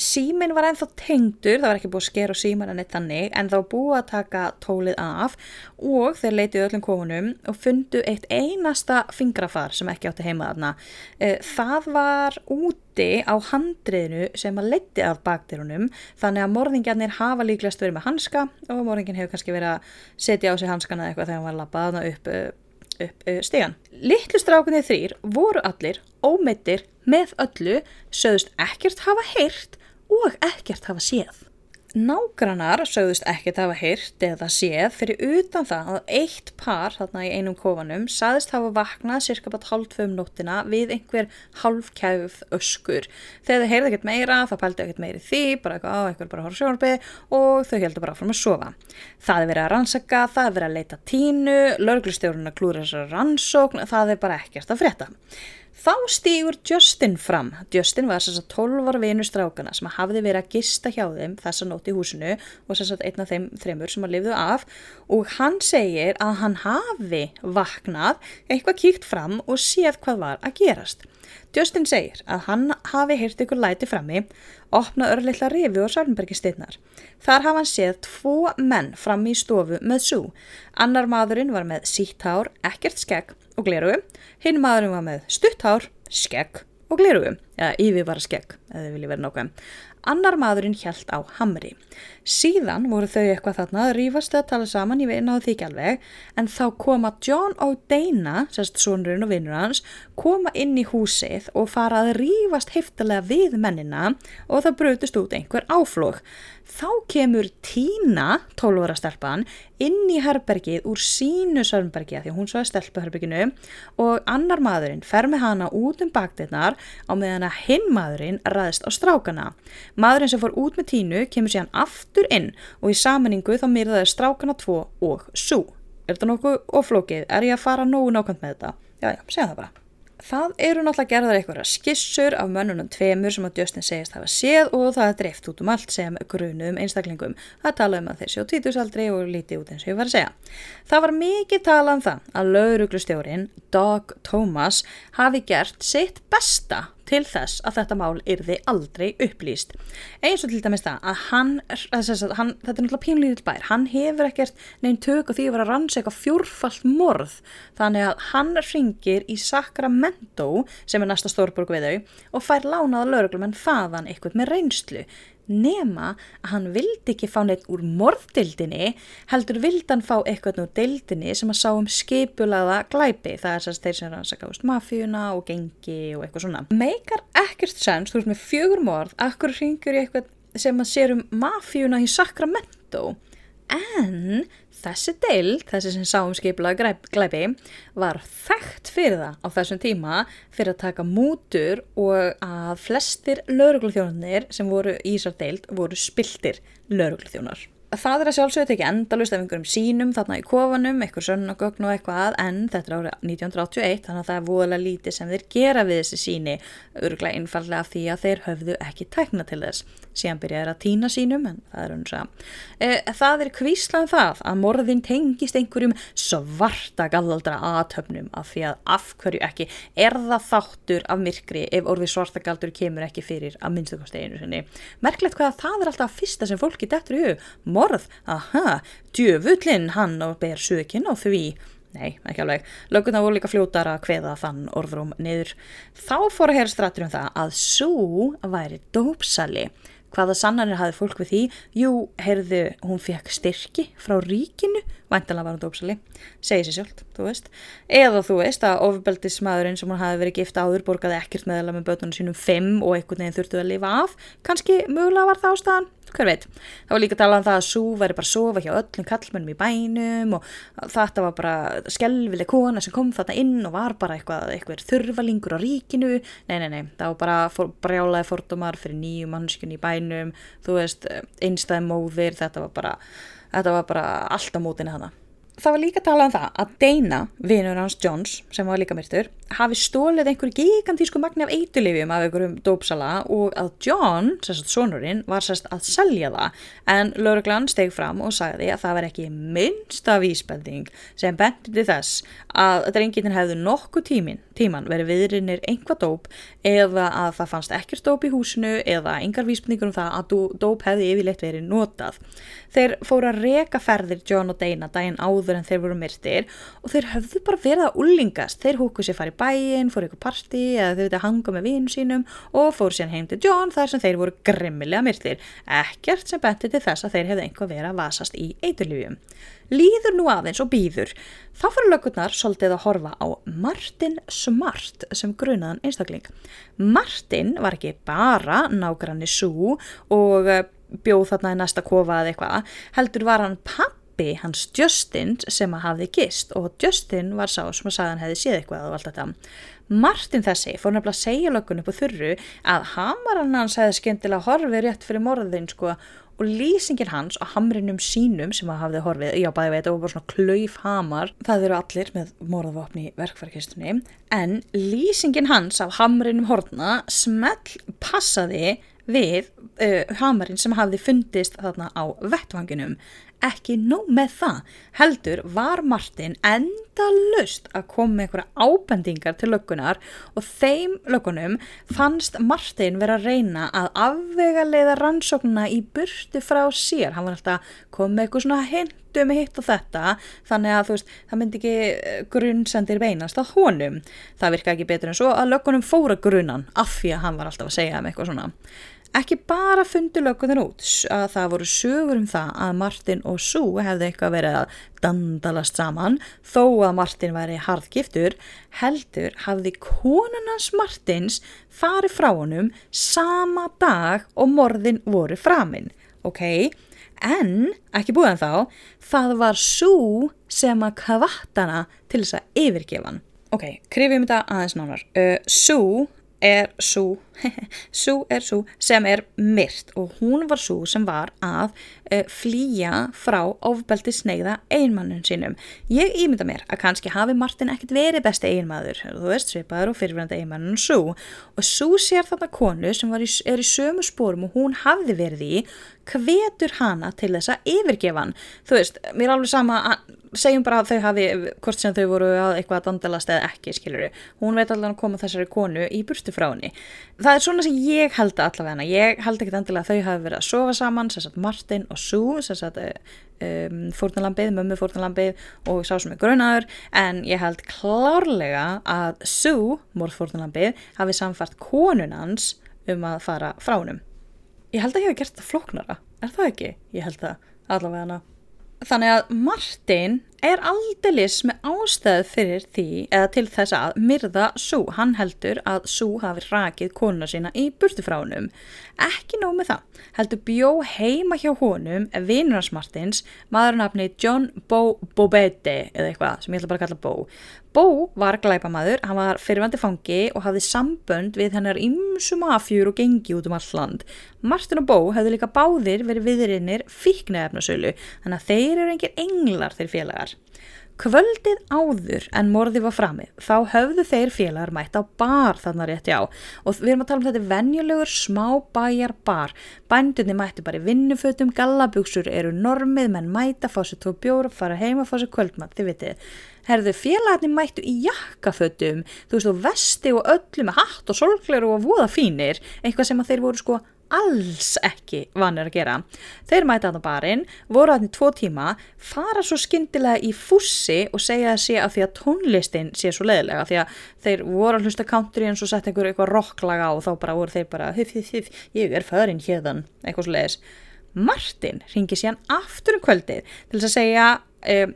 [SPEAKER 1] Símin var ennþá tengdur, það var ekki búið að skera síman en eitt þannig, en var búið að taka tólið af og þeir leitið öllum kofunum og fundu eitt einasta fingrafar sem ekki átti heima þarna. Uh, það var úti á handriðinu sem að leiti af bakterunum, þannig að morðingjarnir hafa líklegast verið með hanska og morðingin hefur kannski verið að setja á sig hanskana eitthvað þegar hann var labbað upp uh, upp uh, stegan. Littlu strákunni þrýr voru allir ómeittir með öllu, sögðust ekkert hafa heyrt og ekkert hafa séð. Nágrannar sögðust ekkert hafa heyrt eða séð fyrir utan það að eitt par þarna í einum kofanum saðist hafa vaknað cirka bát hálf um nóttina við einhver halvkæfuð öskur. Þegar þau heyrði ekkert meira þá pældi ekkert meiri því, bara eitthvað á eitthvað bara horf sjónarbið og þau heldur bara áfram að sofa. Það er verið að rannsaka, það er verið að leita tínu, lörglustjórun að klúra þessar rannsókn, það er bara ekkert að frétta. Þá stýgur Justin fram. Justin var þess að 12 ára vinur strákana sem hafði verið að gista hjá þeim þessa nótt í húsinu og þess að einn af þeim þreymur sem að lifðu af og hann segir að hann hafi vaknað, eitthvað kíkt fram og séð hvað var að gerast. Justin segir að hann hafi heyrt ykkur læti frammi, opnað örleikla rifi og Sörnbergi steinnar. Þar hafa hann séð tvo menn frammi í stofu með sú. Annar maðurinn var með sítt hár, ekkert skegg og glerugu, hinn maðurinn var með stutt hár, skegg og glerugu, eða yfirvara skegg, eða vilji verið nokkað. Annar maðurinn hjælt á hamri. Síðan voru þau eitthvað þarna að rýfast að tala saman, ég veina á því ekki alveg, en þá koma John og Dana, sérst sonurinn og vinnur hans, koma inn í húsið og fara að rýfast heftalega við mennina og það brötist út einhver áflók. Þá kemur Tína, 12 ára stelpan, inn í herbergið úr sínu sörnbergi því hún svo er stelpuherberginu og annar maðurinn fer með hana út um bakdeirnar á meðan að hinn maðurinn ræðist á strákana. Maðurinn sem fór út með Tínu kemur síðan aftur inn og í saminningu þá mýrðaði strákana tvo og sú. Er þetta nokkuð oflókið? Er ég að fara nógu nákvæmt með þetta? Já, já, segja það bara. Það eru náttúrulega gerðar einhverja skissur af mönnunum tveimur sem að Justin segist hafa séð og það er dreift út um allt sem grunuðum einstaklingum. Það tala um að þessi á tvítusaldri og líti út eins og ég var að segja. Það var mikið tala um það að lauruglustjórin Doug Thomas hafi gert sitt besta til þess að þetta mál yrði aldrei upplýst. Eins og til dæmis það að hann, að hann þetta er náttúrulega pínlítill bær, hann hefur ekkert neinn tök og því að vera að rannsaka fjórfalt morð, þannig að hann ringir í Sacramento sem er næsta stórborg við þau og fær lánaða lögurglum en faðan eitthvað með reynslu nema að hann vildi ekki fá neitt úr morðdildinni heldur vildi hann fá eitthvað úr dildinni sem að sá um skipulaða glæpi. Það er þess að þeir sem rannsaka mafíuna og gengi og eitthvað svona. Meikar ekkert sens, þú veist með fjögur morð akkur ringur ég eitthvað sem að sér um mafíuna í Sacramento? En þessi deil, þessi sem sá um skiplaða glæpi, var þekkt fyrir það á þessum tíma fyrir að taka mútur og að flestir laurugluþjónarnir sem voru í þessar deild voru spiltir laurugluþjónar það er að sjálfsögðu ekki endalust af einhverjum sínum þarna í kofanum, einhver sönnagögn og eitthvað en þetta er árið 1981 þannig að það er voðalega lítið sem þeir gera við þessi síni öruglega einfallega því að þeir höfðu ekki tækna til þess. Síðan byrjaði að týna sínum en það er unnum svo e, það er kvíslað um það að morðin tengist einhverjum svarta galdra aðtöfnum af því að afhverju ekki er það þáttur af myrkri ef orði svarta galdur kemur ekki fyrir að minnstakosti einu merklegt hvað það er alltaf fyrsta sem fólki dettur í hug morð, aha, djöfullin hann og ber sökin á því. Nei, ekki alveg. Lögurna voru líka fljótar að hveða þann orðrum niður. Þá fór að heyra stratur um það að svo væri dópsali. Hvaða sannanir hafði fólk við því? Jú, heyrðu, hún fekk styrki frá ríkinu, vantanlega var hún dópsali, segið sér sjálf, þú veist. Eða þú veist að ofbeldismadurinn sem hún hafi verið gift áður borgaði ekkert meðal með bötunum sínum fimm og einhvern veginn þurftu að lifa af. Kanski mögulega var það ástæðan, hver veit. Það var líka að tala um það að Sú væri bara að sofa hjá öllum kallmennum í bænum og þetta var bara skelvileg kona sem kom þarna inn og var bara eitthvað, eitthvað þurfalingur á ríkinu. Nei, nei, nei, það var bara for, brjálaði fordómar fyrir nýju mannskjun í bænum, þú veist, einstæði móðir, þetta var bara, þetta var bara allt á mótinni hana. það var líka talað um það að Dana, vinur hans Johns, sem var líka myrtur, hafi stólið einhverju gigantísku magni af eitulifjum af einhverjum dópsala og að John, sérst sonurinn, var sérst að selja það en lauruglan steg fram og sagði að það var ekki minnsta vísbending sem bendið þess að drengitin hefðu nokkuð tímin, tíman verið viðrinnir einhvað dóp eða að það fannst ekkert dóp í húsinu eða engar vísbendingur um það að dóp hefði yfirleitt verið notað. Þeir fóru að reka ferðir John og Dana daginn áður en þeir voru myrtir og þeir höfðu bara verið að ullingast. Þeir húkuð sér farið í bæinn, fóru ykkur parti eða þau veit að hanga með vinu sínum og fóru sér heim til John þar sem þeir voru grimmilega myrtir. Ekkert sem benti til þess að þeir hefðu einhver verið að vasast í eiturlífjum. Líður nú aðeins og býður. Þá fyrir lögurnar svolítið að horfa á Martin Smart sem grunaðan einstakling. Martin var ekki bara nágranni sú og eh, bjóð þarna í næsta kofa eða eitthvað, heldur var hann pappi hans Justin sem að hafði gist og Justin var sá sem að sagði hann hefði séð eitthvað og allt þetta. Martin þessi fór nefnilega að segja lögun upp á þurru að hamarann hans hefði skemmtilega horfið rétt fyrir morðin sko og lýsingin hans á hamrinum sínum sem að hafði horfið, já bæði veit og bara svona klauf hamar, það eru allir með morðvapni verkfærkistunni en lýsingin hans af hamrinum horna smell passaði við uh, hamarinn sem hafði fundist þarna á vettvanginum. Ekki nóg með það, heldur var Martin enda lust að koma með einhverja ábendingar til löggunar og þeim löggunum fannst Martin vera að reyna að afvega leiða rannsóknuna í burtu frá sér. Hann var alltaf komið með eitthvað svona hindu með hitt og þetta þannig að þú veist, það myndi ekki eh, grunnsendir beinast að honum. Það virka ekki betur en svo að löggunum fóra grunnan af því að hann var alltaf að segja með eitthvað svona. Ekki bara fundi löggunir út að það voru sögur um það að Martin og Sue hefði eitthvað verið að dandalast saman þó að Martin væri hardgiftur heldur hafði konunans Martins farið frá honum sama dag og morðin voru framinn. Ok, en ekki búið en þá, það var Sue sem að kvattana til þess að yfirgefa hann. Ok, krifjum þetta aðeins nánar. Uh, Sue er svo, svo er svo sem er myrt og hún var svo sem var að uh, flýja frá ofbeldi sneiða einmannun sínum. Ég ímynda mér að kannski hafi Martin ekkert verið besti einmaður, þú veist, svipaður og fyrirverandi einmannun svo og svo sér þetta konu sem í, er í sömu spórum og hún hafði verið í hvetur hana til þess að yfirgefa hann. Þú veist, mér er alveg sama að segjum bara að þau hafi, hvort sem þau voru að eitthvað að dandalast eða ekki, skiljuru hún veit allavega að koma þessari konu í burtu frá henni það er svona sem ég held allavega ég held ekki endilega að þau hafi verið að sofa saman sérsagt Martin og Sue sérsagt um, fórnalambið, mömmu fórnalambið og sá sem er grunaður. En ég held klárlega að Sue, morðfórnalambið hafi samfart konunans um að fara frá hennum ég held að ég hef gert það floknara, er það ekki? ég held það allavega hana. Þannig að Martin er aldeilis með ástæð fyrir því eða til þess að myrða Sú. Hann heldur að Sú hafi rakið konuna sína í burtufránum. Ekki nóg með það. Heldur bjó heima hjá honum vinurans Martins, maðurnafni John Bo Bobete eða eitthvað sem ég ætla bara að kalla Bo. Bó var glæpamaður, hann var fyrirvandi fangi og hafði sambönd við hennar ymsum afjur og gengi út um all land. Martin og Bó hefðu líka báðir verið viðrinnir fíknæfnasölu, þannig að þeir eru engir englar þeir félagar. Kvöldið áður en morði var framið, þá höfðu þeir félagar mætt á bar þarna rétti á. Og við erum að tala um þetta venjulegur smá bæjar bar. Bændunni mættu bara í vinnufötum, gallabugsur eru normið, menn mæta, fá sér tvo bjóra, fara heima, fá sér kvöldmatt, þið vitið. Herðu félagarnir mættu í jakkafötum, þú veist og vesti og öllu með hatt og solgleru og voða fínir, eitthvað sem að þeir voru sko alls ekki vanir að gera. Þeir mæta að á barinn, voru að því tvo tíma, fara svo skyndilega í fussi og segja það sé að því að tónlistin sé svo leðilega, því að þeir voru að hlusta country en svo sett einhver eitthvað rocklaga og þá bara voru þeir bara, hif, hif, hif, ég er förin hérðan, eitthvað svo leiðis. Martin ringi síðan aftur um kvöldið til þess að segja um,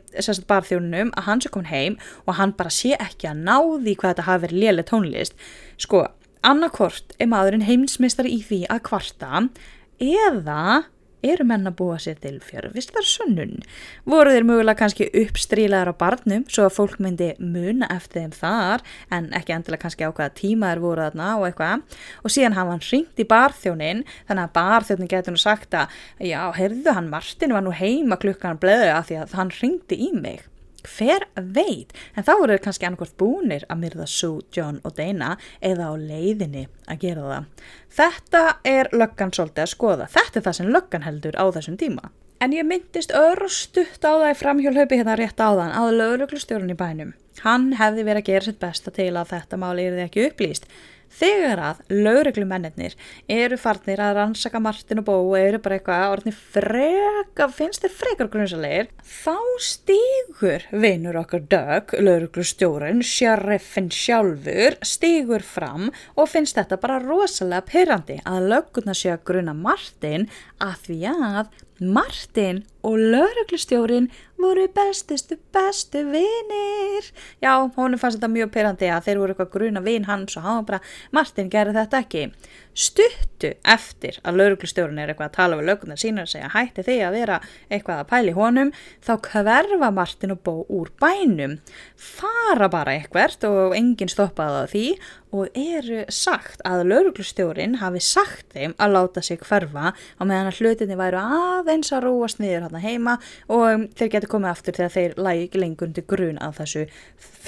[SPEAKER 1] barþjónunum að hann sé komin heim og hann bara sé ekki að náði hvað þetta hafi verið léle tónlist sko, annarkort er maðurinn heimsmeistari í því að kvarta eða eru menn að búa sér til fjörfistarsönnun. Voru þeir mögulega kannski uppstrílaðar á barnum svo að fólk myndi muna eftir þeim þar en ekki endilega kannski á hvaða tíma þeir voru þarna og eitthvað og síðan hafa hann ringt í barþjónin þannig að barþjónin getur nú sagt að já, heyrðu hann Martin var nú heima klukkan bleðu að því að hann ringti í mig Hver veit, en þá voru þeir kannski annarkort búnir að myrða Sue, John og Dana eða á leiðinni að gera það. Þetta er löggan svolítið að skoða. Þetta er það sem löggan heldur á þessum tíma. En ég myndist örstutt á það í framhjólhaupi hérna rétt áðan að lögreglustjórun í bænum. Hann hefði verið að gera sitt besta til að þetta máli er þið ekki upplýst. Þegar að lauruglumennir eru farnir að rannsaka Martin og Bó og eru bara eitthvað orðinni freka, finnst þeir frekar grunnsalegir, þá stígur vinnur okkar dög, lauruglustjórin, sheriffin sjálfur, stígur fram og finnst þetta bara rosalega pyrrandi að löggurna sé að gruna Martin að því að Martin og lauruglustjórin voru bestistu bestu vinir. Já, honum fannst þetta mjög pyrrandi að þeir voru eitthvað gruna vin hans og hann var bara, Martin gerði þetta ekki. Stuttu eftir að lauruglustjórun er eitthvað að tala við lögunar sína og segja hætti því að vera eitthvað að pæli honum, þá hverfa Martin og Bó úr bænum. Fara bara eitthvert og enginn stoppaði á því og eru sagt að lauruglustjórin hafi sagt þeim að láta sig hverfa á meðan að hlutinni væru aðeins að rúast niður hérna heima og þeir getur komið aftur þegar þeir lægi ekki lengur undir grun að þessu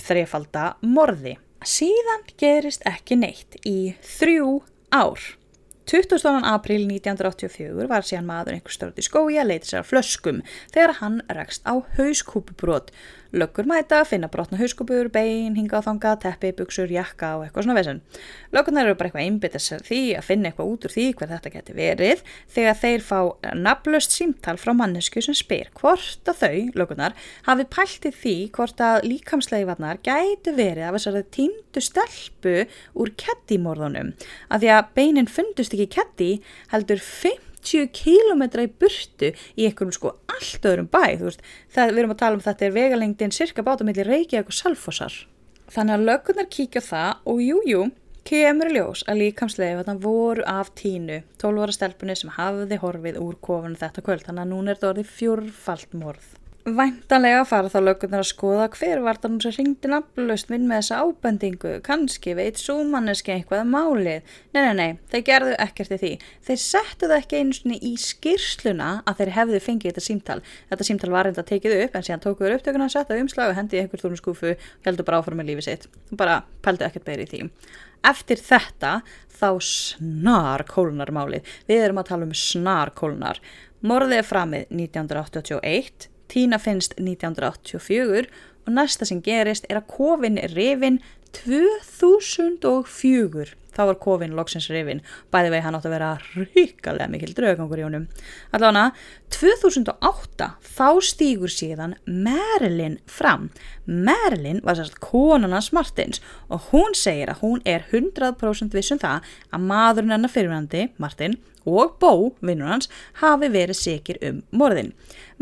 [SPEAKER 1] þrefalda morði. Síðan gerist ekki neitt í þrjú ár. 20. april 1984 var síðan maður einhver stjórn í skói að leita sér að flöskum þegar hann rekst á hauskúpubrót Löggur mæta, finna brotna hauskupur, bein, hinga á þanga, teppi, buksur, jakka og eitthvað svona vesen. Löggunar eru bara eitthvað einbitað sér því að finna eitthvað út úr því hver þetta geti verið þegar þeir fá naflust símtal frá mannesku sem spyr hvort að þau, löggunar, hafi pæltið því hvort að líkamsleifarnar gæti verið af þessari týndu stelpu úr kettimorðunum. Af því að beinin fundust ekki ketti heldur 5 50 km í burtu í einhverjum sko allt öðrum bæ það, við erum að tala um þetta er vegalengdin cirka bátumillir Reykjavík og Salfossar þannig að lögurnar kíkja það og jújú jú, kemur í ljós að líkamslega þetta voru af tínu 12 ára stelpunni sem hafiði horfið úr kofun þetta kvöld. Þannig að núna er þetta orðið fjórfalt morð Væntanlega fara þá lögurnar að skoða hver var það nú sem ringdi nafnlaust minn með þessa ábendingu, kannski veit súmanneski eitthvað um málið. Nei, nei, nei, þeir gerðu ekkert í því. Þeir settu það ekki einu svona í skýrsluna að þeir hefðu fengið þetta símtal. Þetta símtal var reynda að tekið upp en síðan tókuður upptökuna, settaðu umslag og hendið einhver þúrnum skúfu og heldur bara áfram með lífið sitt. Bara pældu ekkert beiri í því. Eftir þetta þá snar kólunar málið. Við erum að tala um snar kólunar. Morðið er framið 1981 Tína finnst 1984 og næsta sem gerist er að kofin er rifin 2004 þá var kofin loksins rifin bæði vegi hann átt að vera ríkalega mikil draugangur í honum. Allavega 2008 þá stýgur síðan Marilyn fram. Marilyn var sérst konunans Martins og hún segir að hún er 100% vissum það að maðurinn hennar fyrirvændi Martin og Bó, vinnur hans, hafi verið sikir um morðin.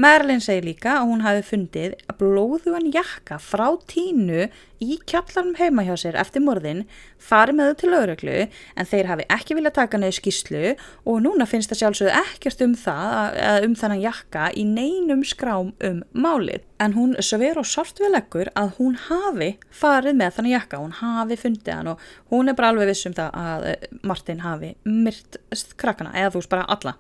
[SPEAKER 1] Merlin segir líka að hún hafi fundið blóðuan jakka frá tínu í kjallarnum heima hjá sér eftir morðin, farið með þau til lauruglu en þeir hafi ekki viljað taka neðu skýslu og núna finnst það sjálfsögðu ekkert um það, um þannan jakka í neinum skrám um málið. En hún sver og sort við leggur að hún hafi farið með þannan jakka, hún hafi fundið hann og hún er bara alveg vissum það að eh, Martin hafi myrt krakkana eða þú veist bara alla.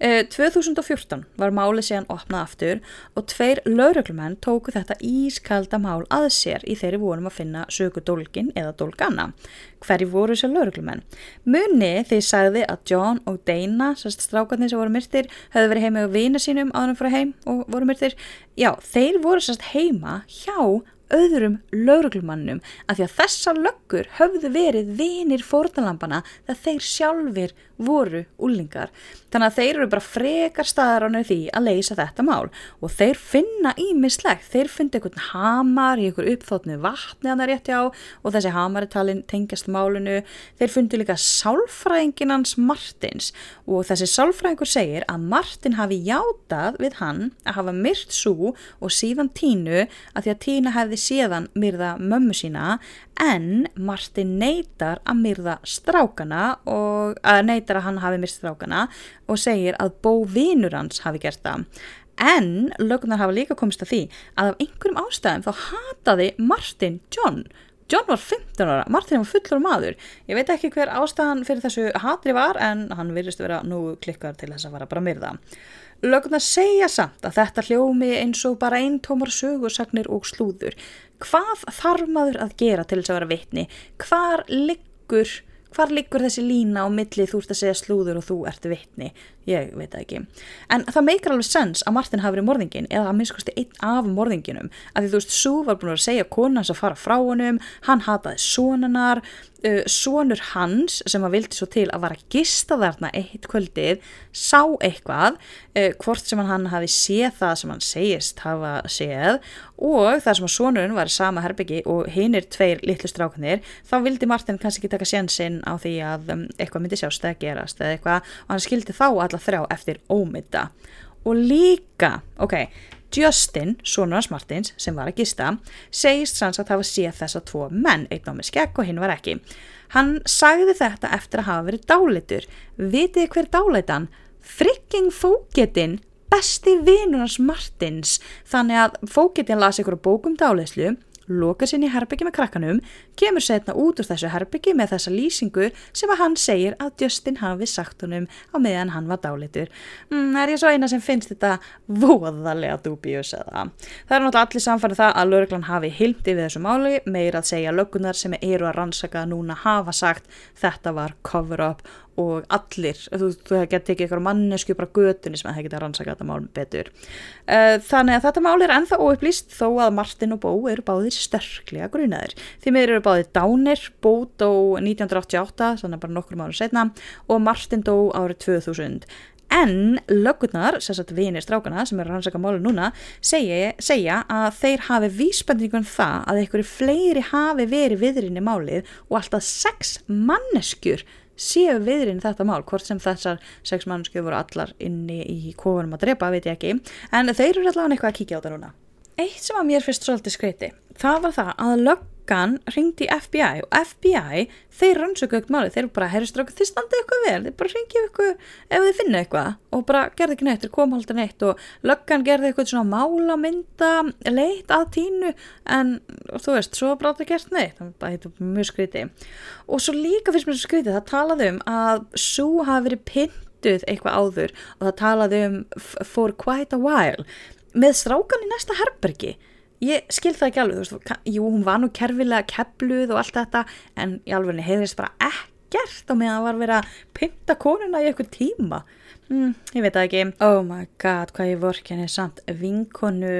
[SPEAKER 1] 2014 eh, var málið síðan opnað aftur og tveir lauruglumenn tóku þetta ískalda mál að sér í þeirri voru honum að finna sögu dólgin eða dólgana. Hverji voru þessi lauruglumenn? Munni því sagði að John og Dana, sérst strákarnir sem voru myrtir, höfðu verið heima á vina sínum áðurum frá heim og voru myrtir. Já, þeir voru sérst heima hjá öðrum lauruglumannum af því að þessa löggur höfðu verið vinir fórnalampana þegar þeir sjálfur voru úlingar. Þannig að þeir eru bara frekar staðar á nöðu því að leysa þetta mál og þeir finna ímislegt. Þeir fundi einhvern hamar í einhver uppþóttnu vatni að það rétti á og þessi hamaritalinn tengjast málunu. Þeir fundi líka sálfræðingin hans Martins og þessi sálfræðingur segir að Martin hafi játað við hann að hafa myrt svo og síðan tínu að því að tína hefði séðan myrða mömmu sína en Martin neytar að myrða strákana og að neytar að hann hafi myrt strákana og segir að bóvinur hans hafi gert það. En lögnar hafa líka komist að því að af einhverjum ástæðum þá hataði Martin John. John var 15 ára, Martin var fullur maður. Ég veit ekki hver ástæðan fyrir þessu hatri var en hann virðist vera nú klikkar til þess að vara bara myrða. Lögurnar segja samt að þetta hljómi eins og bara einn tómar sögursagnir og slúður. Hvað þarf maður að gera til þess að vera vitni? Hvar liggur, hvar liggur þessi lína á milli þú ert að segja slúður og þú ert vitni? Ég veit það ekki. En það meikar alveg sens að Martin hafi verið morðingin eða að minnskosti einn af morðinginum. Af því þú veist, Sú var búin að segja konans að fara frá honum, hann hataði sonanar, uh, sonur hans sem að vildi svo til að vara að gista þarna eitt kvöldið, sá eitthvað, uh, hvort sem hann hafi séð það sem hann segist hafa séð og það sem að sonurinn var sama herbyggi og hinn er tveir litlu strákanir, þá vildi Martin kannski ekki taka sénsinn á því að um, eitthvað myndi sjást eða gerast eða eitthvað alla þrjá eftir ómynda og líka, ok Justin, sonur hans Martins, sem var að gista segist sanns að hafa séð þessa tvo menn, einn á með skekk og hinn var ekki. Hann sagði þetta eftir að hafa verið dálitur vitið hver dálitan? Fricking fóketinn besti vinunars Martins. Þannig að fóketinn las ykkur bókum dálislu lokar sinni herbyggi með krakkanum, kemur setna út úr þessu herbyggi með þessa lýsingu sem að hann segir að Justin hafi sagt honum á meðan hann var dálitur. Mm, er ég svo eina sem finnst þetta voðalega dúbíus eða? Það er náttúrulega allir samfærið það að lauruglan hafi hildi við þessu máli, meir að segja löggunar sem eru að rannsaka núna hafa sagt þetta var cover-up og allir, þú, þú getur tekið ykkur mannesku bara götunni sem það geta rannsaka þetta mál betur. Uh, þannig að þetta mál er ennþá óupplýst þó að Martin og Bó eru báðir sterklega grunaðir. Því meður eru báðir dánir, Bó dó 1988, þannig bara nokkur mánu setna og Martin dó árið 2000. En lögurnar, sérstaklega vinir strákana sem eru að rannsaka málu núna, segja, segja að þeir hafi vísbendingun um það að einhverju fleiri hafi verið viðrinni málið og alltaf sex manneskjur séu viðrin þetta mál, hvort sem þessar sex mannskjöf voru allar inni í kofunum að drepa, veit ég ekki, en þeir eru allavega eitthvað að kíkja á þetta núna. Eitt sem að mér fyrst svolítið skreiti, það var það að löggan ringdi í FBI og FBI, þeir rannsöku ekkert máli, þeir bara, herri stráku, þið standið eitthvað vel, þeir bara ringið eitthvað ef þið finna eitthvað. Og bara gerði ekki neitt, þeir kom halda neitt og löggan gerði eitthvað svona málamynda leitt að tínu en þú veist, svo bara það gert neitt, það er mjög skreiti. Og svo líka fyrst mér skreiti, það talaði um að svo hafi verið pintuð eitthvað áður og það talaði um for quite a while með strákan í næsta herbergi ég skil það ekki alveg, þú veist, jú, hún var nú kerfilega kepluð og allt þetta en í alveg heyrðist bara ekkert á meðan það var verið að pynta konuna í eitthvað tíma. Mm, ég veit það ekki, oh my god hvað ég vork henni samt vinkonu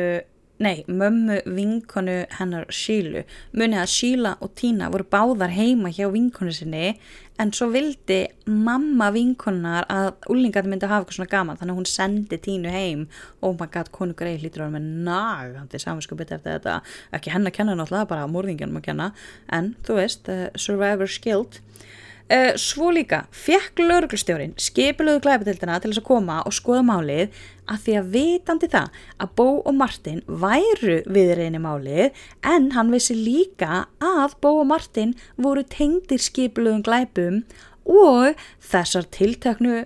[SPEAKER 1] nei, mömmu vinkonu hennar Sílu, munið að Síla og Tína voru báðar heima hjá vinkonu sinni en svo vildi mamma vinkonunar að úlingarnir myndi að hafa eitthvað svona gaman þannig að hún sendi Tínu heim. Og maður gæti konu greið lítur á hann með nagandi saminskupið eftir þetta, ekki henn að kenna náttúrulega bara morðingjörnum að kenna. En þú veist, uh, survivor's guilt Uh, svo líka, fekk lauruglustjórin skipilöðu glæpatildina til þess að koma og skoða málið að því að vitandi það að Bó og Martin væru viðreini málið en hann vissi líka að Bó og Martin voru tengdir skipilöðum glæpum og þessar tiltaknu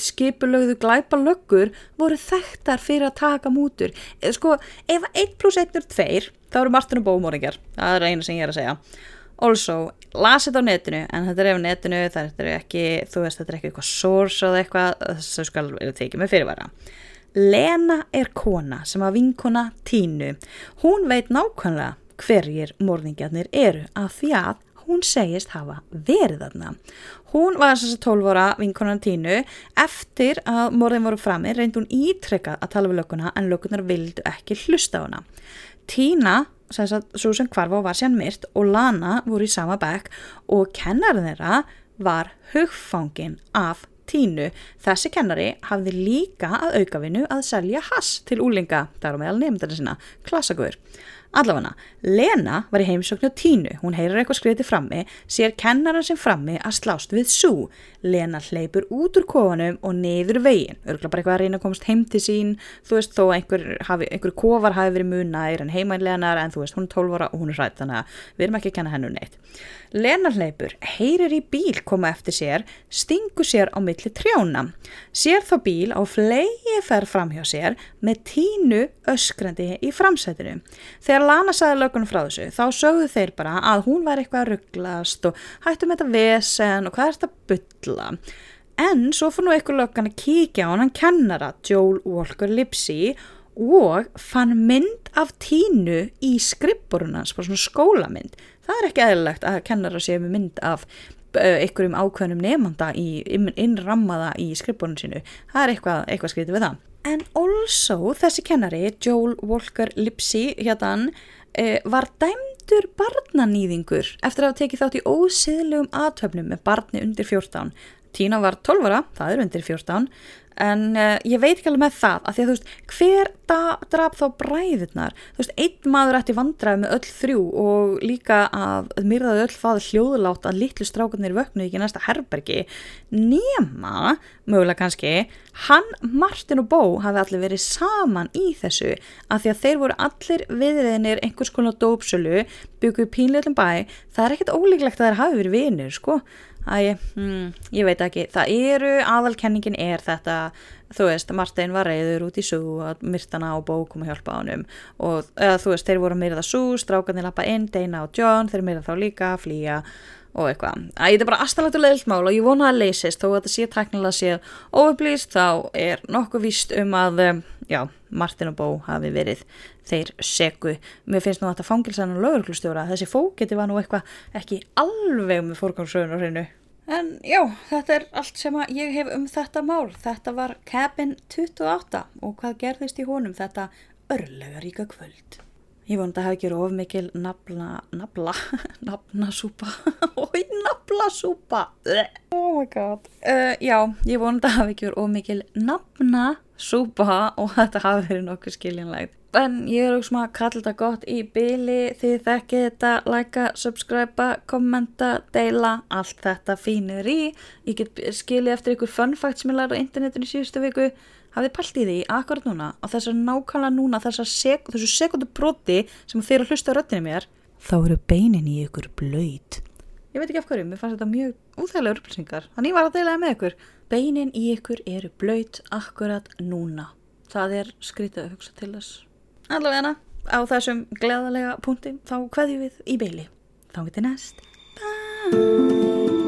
[SPEAKER 1] skipilögðu glæpalöggur voru þekktar fyrir að taka mútur. Eh, sko, ef 1 plus 1 er 2 þá eru Martin og Bó moringar, það er eina sem ég er að segja. Also, lasi þetta á netinu en þetta er ef netinu, þetta er ekki þú veist, þetta er ekki eitthvað source eða eitthvað þess að skal vera tekið með fyrirvara. Lena er kona sem að vinkona tínu. Hún veit nákvæmlega hverjir morðingjarnir eru af því að hún segist hafa verið þarna. Hún var þess að 12 ára vinkonan tínu. Eftir að morðin voru frammi reyndi hún ítrekkað að tala við lökuna en lökunar vildu ekki hlusta á hana. Tína svo sem hvarfa og var sér myrt og Lana voru í sama bekk og kennarinn þeirra var hugfangin af tínu. Þessi kennari hafði líka að aukavinu að selja hass til úlinga, þar á meðal nefndarinn sinna, klassagur. Allavega, Lena var í heimsóknu tínu, hún heyrir eitthvað skriðið frammi, sér kennaran sem frammi að slást við sú. Lena hleypur út úr kofanum og neyður veginn, örgulega bara eitthvað að reyna að komast heim til sín, þú veist þó einhver, hafi, einhver kofar hafi verið munæðir en heimænleganar en þú veist hún er 12 ára og hún er hrætt þannig að við erum ekki að kenna hennu neitt. Lena hleypur, heyrir í bíl koma eftir sér, stingur sér á milli trjána, sér þá bíl á flegi ferð fram hjá sér með tínu öskrandi í framsætinu. Þegar Lana sagði lögunum frá þessu, þá sögðu þeir bara að hún var eitthvað að rugglast og hættu með þetta vesen og hvað er þetta að bylla. En svo fór nú eitthvað löggan að kíkja á hann, kennara Joel Walker Lipsy og fann mynd af tínu í skripborunans, bara svona skólamynd. Það er ekki eðlilegt að kennara sé með mynd af einhverjum ákveðnum nefnda innrammaða í skrifbónum sínu. Það er eitthvað, eitthvað skrítið við það. En also þessi kennari, Joel Walker Lipsy, hérna, var dæmdur barnanýðingur eftir að hafa tekið þátt í ósiðlegum aðtöfnum með barni undir 14. Tína var 12 ára, það er undir 14 en uh, ég veit ekki alveg með það að því að þú veist, hver draf þá bræðirnar, þú veist, einn maður ætti vandraði með öll þrjú og líka að myrðaði öll það hljóðlátt að litlu strákarnir vöknu ekki næsta herbergi nema, mögulega kannski hann, Martin og Bó hafi allir verið saman í þessu að því að þeir voru allir viðiðinir einhvers konar dópsölu, bygguð pínleitlum bæ. Það er ekkert ólíklegt að þeir hafi verið vinir, sko Æ, mm, ég veit ekki, það eru, aðalkenningin er þetta, þú veist, Martin var reyður út í sú að myrtana og bók kom að hjálpa á hann og eða, þú veist, þeir voru að myrða sú, strákanir lappa inn, Dana og John, þeir myrða þá líka, flýja og eitthvað. Æ, þetta er bara aðstæðlegt og leiðilt mál og ég vona að leysist, þó að þetta sé teknilega séð óupplýst, þá er nokkuð víst um að, já, Martin og Bó hafi verið þeir segu. Mér finnst nú að þetta fangilsan og lögurklustjóra, þessi fókiti var nú eitthvað ekki alveg með fórgámsröðun og hreinu. En já, þetta er allt sem ég hef um þetta mál. Þetta var Cabin 28 og hvað gerðist í honum þetta örlega ríka kvöld. Ég vonandi að hafa ekki of mikil nafla, nafla, nafnasúpa, oi naflasúpa, oh my god. Uh, já, ég vonandi að hafa ekki of mikil nafnasúpa og þetta hafi verið nokkuð skiljanlegt. En ég er auðvitað að kalla þetta gott í byli því þekkið þetta, likea, subscriba, kommenta, deila, allt þetta fínir í. Ég get skilið eftir ykkur fun fact sem ég lærði á internetinu í síðustu viku. Hafið pælt í því akkurat núna og þessar nákvæmlega núna, sek þessu sekundu broti sem þeir að hlusta röttinu mér, þá eru beinin í ykkur blöyt. Ég veit ekki af hverju, mér fannst þetta mjög úþægilega upplýsingar. Þannig var að deilaði með ykkur. Beinin í ykkur eru blöyt akkurat núna. Það er skrítið að hugsa til þess allavega á þessum gleðalega punkti þá hvaðjum við í beili þá getur næst Bye